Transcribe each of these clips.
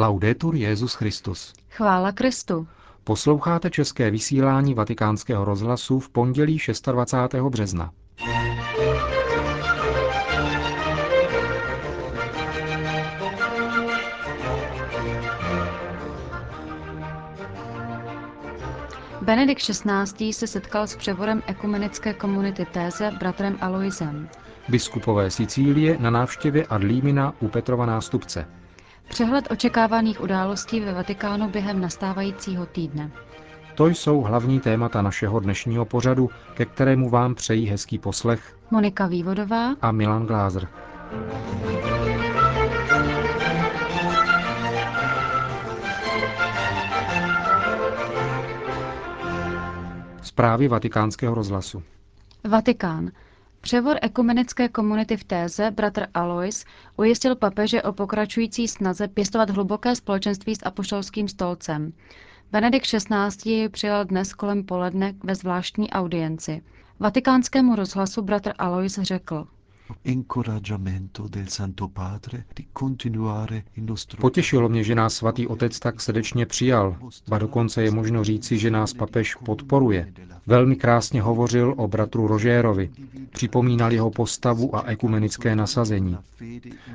Laudetur Jezus Christus. Chvála Kristu. Posloucháte české vysílání Vatikánského rozhlasu v pondělí 26. března. Benedikt XVI. se setkal s převodem ekumenické komunity Téze bratrem Aloisem. Biskupové Sicílie na návštěvě Adlímina u Petrova nástupce. Přehled očekávaných událostí ve Vatikánu během nastávajícího týdne. To jsou hlavní témata našeho dnešního pořadu, ke kterému vám přejí hezký poslech Monika Vývodová a Milan Glázer. Zprávy vatikánského rozhlasu. Vatikán. Převor ekumenické komunity v Téze, bratr Alois, ujistil papeže o pokračující snaze pěstovat hluboké společenství s apoštolským stolcem. Benedikt XVI. ji přijal dnes kolem poledne ve zvláštní audienci. Vatikánskému rozhlasu bratr Alois řekl. Potěšilo mě, že nás svatý otec tak srdečně přijal, ba dokonce je možno říci, že nás papež podporuje. Velmi krásně hovořil o bratru Rožérovi, připomínal jeho postavu a ekumenické nasazení.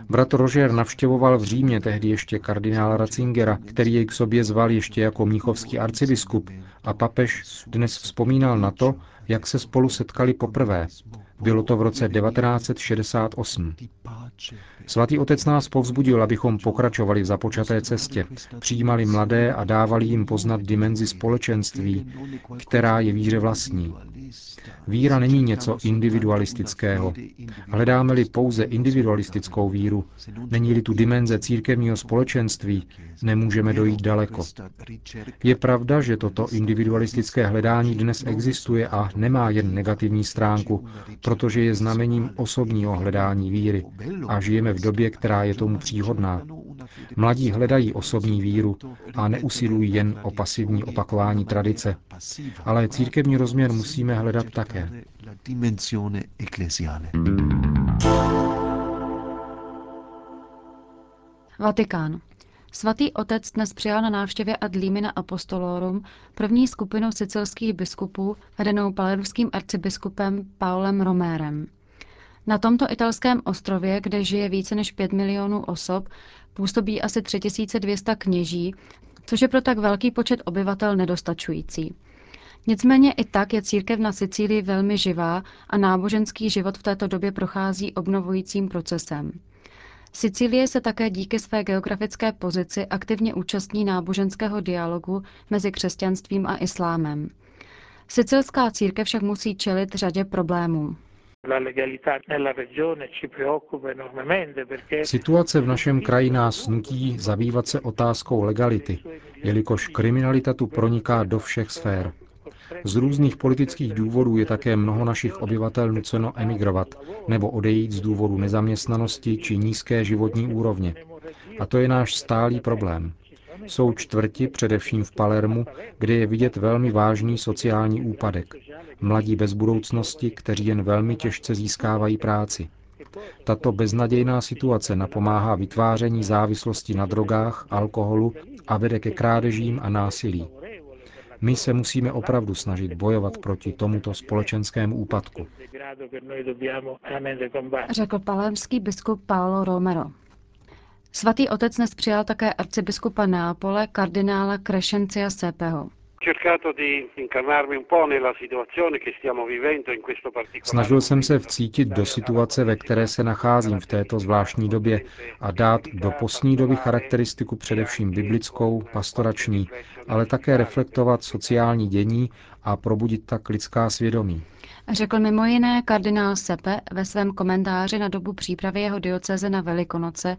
Bratr Rožér navštěvoval v Římě tehdy ještě kardinála Ratzingera, který jej k sobě zval ještě jako mnichovský arcibiskup a papež dnes vzpomínal na to, jak se spolu setkali poprvé. Bylo to v roce 1968. Svatý otec nás povzbudil, abychom pokračovali v započaté cestě, přijímali mladé a dávali jim poznat dimenzi společenství, která je víře vlastní. Víra není něco individualistického. Hledáme-li pouze individualistickou víru, není-li tu dimenze církevního společenství, nemůžeme dojít daleko. Je pravda, že toto individualistické hledání dnes existuje a nemá jen negativní stránku, protože je znamením osobního hledání víry a žijeme v době, která je tomu příhodná. Mladí hledají osobní víru a neusilují jen o pasivní opakování tradice, ale církevní rozměr musíme hledat také. Vatikán. Svatý otec dnes přijal na návštěvě ad limina apostolorum první skupinu sicilských biskupů vedenou palermským arcibiskupem Paulem Romérem. Na tomto italském ostrově, kde žije více než 5 milionů osob, působí asi 3200 kněží, což je pro tak velký počet obyvatel nedostačující. Nicméně i tak je církev na Sicílii velmi živá a náboženský život v této době prochází obnovujícím procesem. Sicílie se také díky své geografické pozici aktivně účastní náboženského dialogu mezi křesťanstvím a islámem. Sicilská církev však musí čelit řadě problémů. Situace v našem kraji nás nutí zabývat se otázkou legality, jelikož kriminalita tu proniká do všech sfér. Z různých politických důvodů je také mnoho našich obyvatel nuceno emigrovat nebo odejít z důvodu nezaměstnanosti či nízké životní úrovně. A to je náš stálý problém. Jsou čtvrti, především v Palermu, kde je vidět velmi vážný sociální úpadek. Mladí bez budoucnosti, kteří jen velmi těžce získávají práci. Tato beznadějná situace napomáhá vytváření závislosti na drogách, alkoholu a vede ke krádežím a násilí. My se musíme opravdu snažit bojovat proti tomuto společenskému úpadku. Řekl palermský biskup Paolo Romero. Svatý otec dnes přijal také arcibiskupa Neapole kardinála Crescencia Sepeho. Snažil jsem se vcítit do situace, ve které se nacházím v této zvláštní době a dát do postní doby charakteristiku především biblickou, pastorační, ale také reflektovat sociální dění a probudit tak lidská svědomí. Řekl mimo jiné kardinál Sepe ve svém komentáři na dobu přípravy jeho dioceze na Velikonoce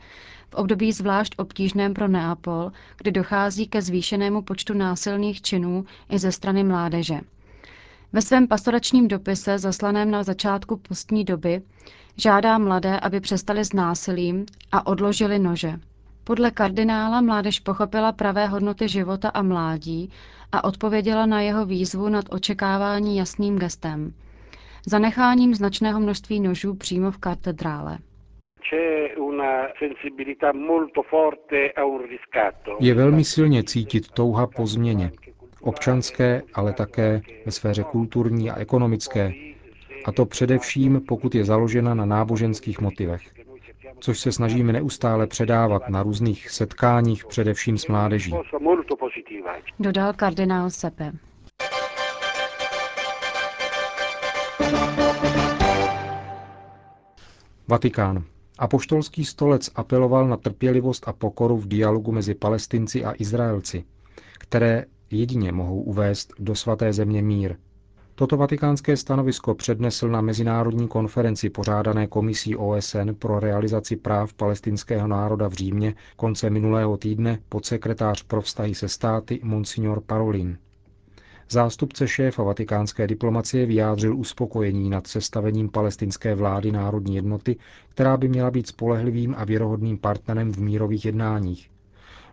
v období zvlášť obtížném pro Neapol, kdy dochází ke zvýšenému počtu násilných činů i ze strany mládeže. Ve svém pastoračním dopise, zaslaném na začátku postní doby, žádá mladé, aby přestali s násilím a odložili nože. Podle kardinála mládež pochopila pravé hodnoty života a mládí a odpověděla na jeho výzvu nad očekávání jasným gestem. Zanecháním značného množství nožů přímo v katedrále. Je velmi silně cítit touha po změně. Občanské, ale také ve sféře kulturní a ekonomické. A to především, pokud je založena na náboženských motivech což se snažíme neustále předávat na různých setkáních, především s mládeží. Dodal kardinál Sepe. Vatikán. Apoštolský stolec apeloval na trpělivost a pokoru v dialogu mezi Palestinci a Izraelci, které jedině mohou uvést do svaté země mír. Toto vatikánské stanovisko přednesl na mezinárodní konferenci pořádané komisí OSN pro realizaci práv palestinského národa v Římě konce minulého týdne podsekretář pro vztahy se státy Monsignor Parolin. Zástupce šéfa vatikánské diplomacie vyjádřil uspokojení nad sestavením palestinské vlády národní jednoty, která by měla být spolehlivým a věrohodným partnerem v mírových jednáních.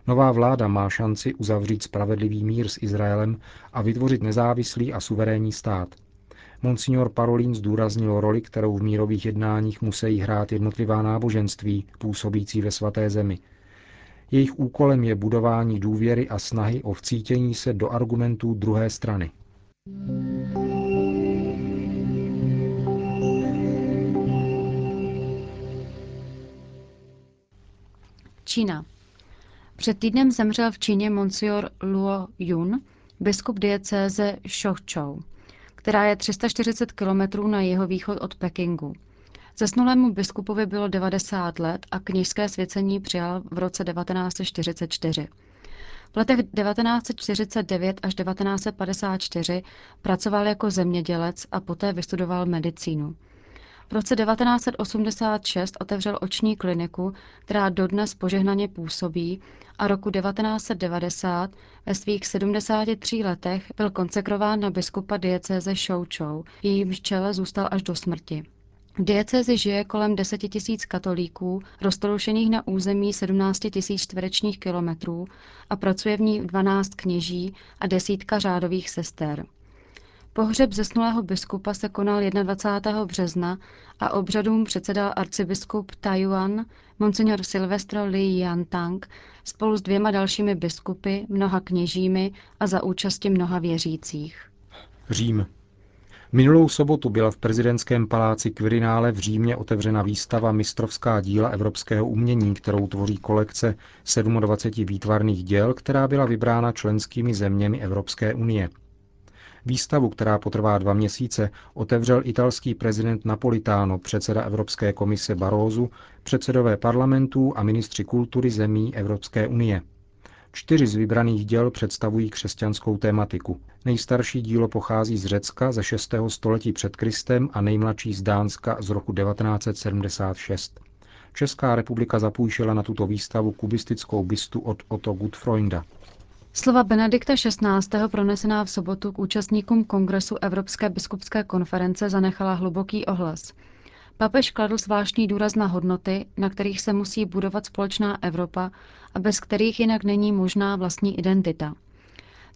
Nová vláda má šanci uzavřít spravedlivý mír s Izraelem a vytvořit nezávislý a suverénní stát. Monsignor Parolin zdůraznil roli, kterou v mírových jednáních musí hrát jednotlivá náboženství působící ve svaté zemi. Jejich úkolem je budování důvěry a snahy o vcítění se do argumentů druhé strany. Čína. Před týdnem zemřel v Číně monsior Luo Yun, biskup diecéze Shochou, která je 340 kilometrů na jeho východ od Pekingu. Zesnulému biskupovi bylo 90 let a kněžské svěcení přijal v roce 1944. V letech 1949 až 1954 pracoval jako zemědělec a poté vystudoval medicínu. V roce 1986 otevřel oční kliniku, která dodnes požehnaně působí a roku 1990 ve svých 73 letech byl konsekrován na biskupa diecéze Shouchou, jejímž čele zůstal až do smrti. V diecezi žije kolem 10 tisíc katolíků, roztroušených na území 17 tisíc čtverečních kilometrů a pracuje v ní 12 kněží a desítka řádových sester. Pohřeb zesnulého biskupa se konal 21. března a obřadům předsedal arcibiskup Taiyuan, monsignor Silvestro Li Yantang, spolu s dvěma dalšími biskupy, mnoha kněžími a za účasti mnoha věřících. Řím. Minulou sobotu byla v prezidentském paláci Quirinále v Římě otevřena výstava Mistrovská díla evropského umění, kterou tvoří kolekce 27 výtvarných děl, která byla vybrána členskými zeměmi Evropské unie. Výstavu, která potrvá dva měsíce, otevřel italský prezident Napolitano, předseda Evropské komise Barózu, předsedové parlamentů a ministři kultury zemí Evropské unie. Čtyři z vybraných děl představují křesťanskou tématiku. Nejstarší dílo pochází z Řecka ze 6. století před Kristem a nejmladší z Dánska z roku 1976. Česká republika zapůjčila na tuto výstavu kubistickou bystu od Otto Gutfreunda. Slova Benedikta XVI. pronesená v sobotu k účastníkům Kongresu Evropské biskupské konference zanechala hluboký ohlas. Papež kladl zvláštní důraz na hodnoty, na kterých se musí budovat společná Evropa a bez kterých jinak není možná vlastní identita.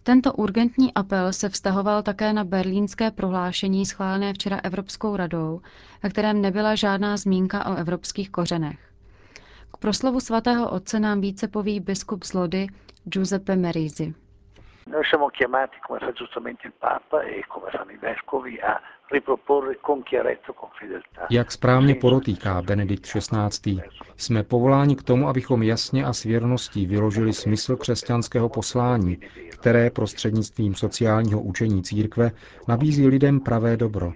Tento urgentní apel se vztahoval také na berlínské prohlášení schválené včera Evropskou radou, ve kterém nebyla žádná zmínka o evropských kořenech. K proslovu svatého otce nám více poví biskup z Lody Giuseppe Merisi. Noi siamo chiamati, come fa giustamente il Papa e come fanno i vescovi, a riproporre con chiarezza, con fedeltà. Jak správně podotýká Benedikt XVI. Jsme povoláni k tomu, abychom jasně a s věrností vyložili smysl křesťanského poslání, které prostřednictvím sociálního učení církve nabízí lidem pravé dobro,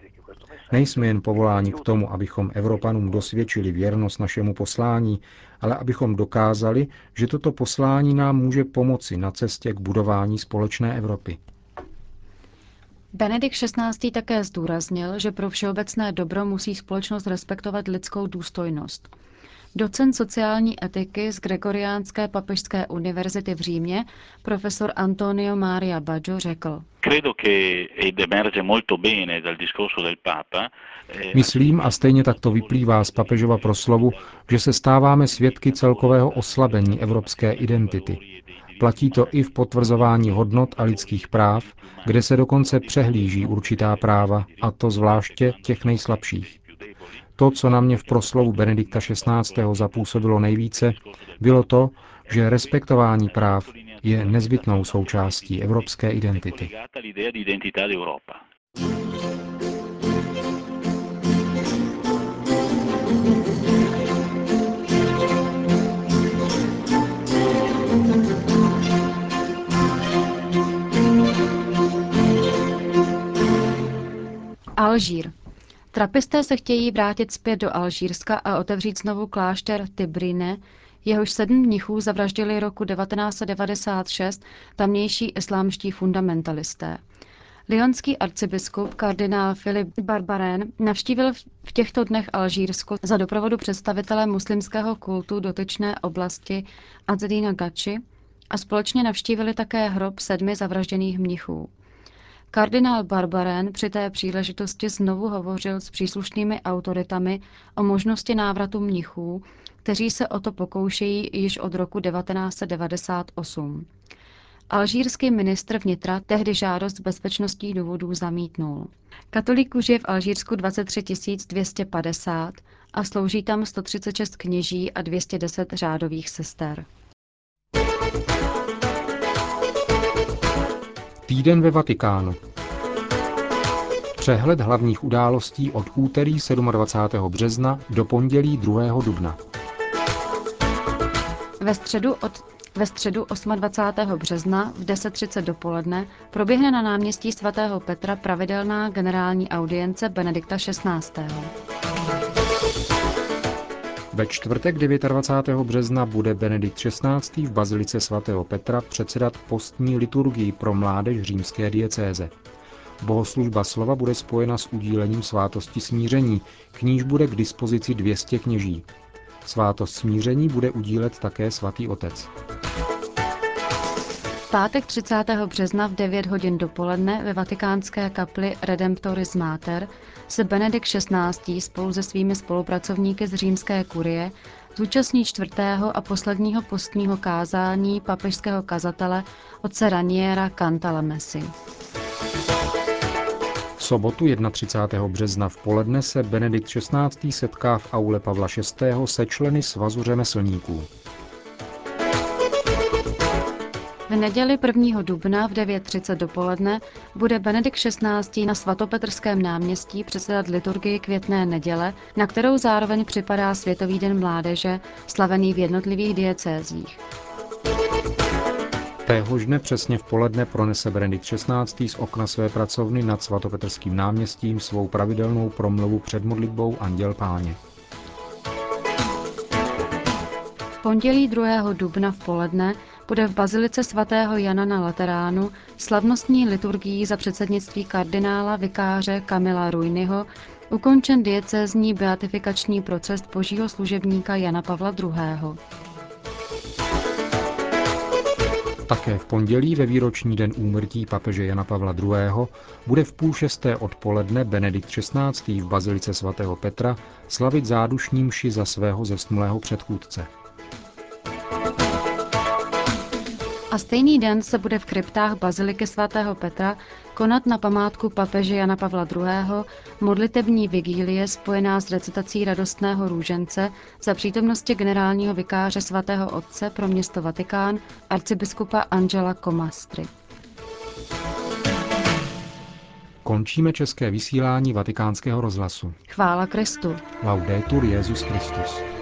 Nejsme jen povoláni k tomu, abychom Evropanům dosvědčili věrnost našemu poslání, ale abychom dokázali, že toto poslání nám může pomoci na cestě k budování společné Evropy. Benedikt XVI. také zdůraznil, že pro všeobecné dobro musí společnost respektovat lidskou důstojnost. Docent sociální etiky z Gregoriánské papežské univerzity v Římě, profesor Antonio Maria Baggio řekl. Eh, Myslím, a stejně tak to vyplývá z papežova proslovu, že se stáváme svědky celkového oslabení evropské identity. Platí to i v potvrzování hodnot a lidských práv, kde se dokonce přehlíží určitá práva, a to zvláště těch nejslabších. To, co na mě v proslovu Benedikta XVI. zapůsobilo nejvíce, bylo to, že respektování práv je nezbytnou součástí evropské identity. Alžír. Trapisté se chtějí vrátit zpět do Alžírska a otevřít znovu klášter Tibrine, jehož sedm mnichů zavraždili roku 1996 tamnější islámští fundamentalisté. Lyonský arcibiskup kardinál Filip Barbarén navštívil v těchto dnech Alžírsko za doprovodu představitele muslimského kultu dotyčné oblasti Azedina Gači a společně navštívili také hrob sedmi zavražděných mnichů. Kardinál Barbarén při té příležitosti znovu hovořil s příslušnými autoritami o možnosti návratu mnichů, kteří se o to pokoušejí již od roku 1998. Alžírský ministr vnitra tehdy žádost bezpečnostních důvodů zamítnul. Katolíků žije v Alžírsku 23 250 a slouží tam 136 kněží a 210 řádových sester. Týden ve Vatikánu. Přehled hlavních událostí od úterý 27. března do pondělí 2. dubna. Ve středu od ve středu 28. března v 10.30 dopoledne proběhne na náměstí svatého Petra pravidelná generální audience Benedikta XVI. Ve čtvrtek 29. března bude Benedikt XVI. v Bazilice svatého Petra předsedat postní liturgii pro mládež římské diecéze. Bohoslužba slova bude spojena s udílením svátosti smíření, k níž bude k dispozici 200 kněží. Svátost smíření bude udílet také svatý otec. Pátek 30. března v 9 hodin dopoledne ve vatikánské kapli Redemptoris Mater se Benedikt XVI. spolu se svými spolupracovníky z římské kurie zúčastní čtvrtého a posledního postního kázání papežského kazatele otce Raniera Cantalamesi. V sobotu 31. března v poledne se Benedikt XVI. setká v aule Pavla VI. se členy Svazu řemeslníků. V neděli 1. dubna v 9.30 dopoledne bude Benedikt XVI. na svatopetrském náměstí předsedat liturgii květné neděle, na kterou zároveň připadá Světový den mládeže, slavený v jednotlivých diecézích. Téhož dne přesně v poledne pronese Benedikt XVI. z okna své pracovny nad svatopetrským náměstím svou pravidelnou promluvu před modlitbou Anděl Páně. V pondělí 2. dubna v poledne bude v bazilice svatého Jana na Lateránu slavnostní liturgií za předsednictví kardinála vikáře Kamila Rujnyho ukončen diecézní beatifikační proces božího služebníka Jana Pavla II. Také v pondělí ve výroční den úmrtí papeže Jana Pavla II. bude v půl šesté odpoledne Benedikt XVI. v bazilice svatého Petra slavit zádušní mši za svého zesnulého předchůdce. A stejný den se bude v kryptách Baziliky svatého Petra konat na památku papeže Jana Pavla II. modlitební vigílie spojená s recitací radostného růžence za přítomnosti generálního vikáře svatého otce pro město Vatikán arcibiskupa Angela Comastry. Končíme české vysílání vatikánského rozhlasu. Chvála Kristu. Laudetur Jezus Christus.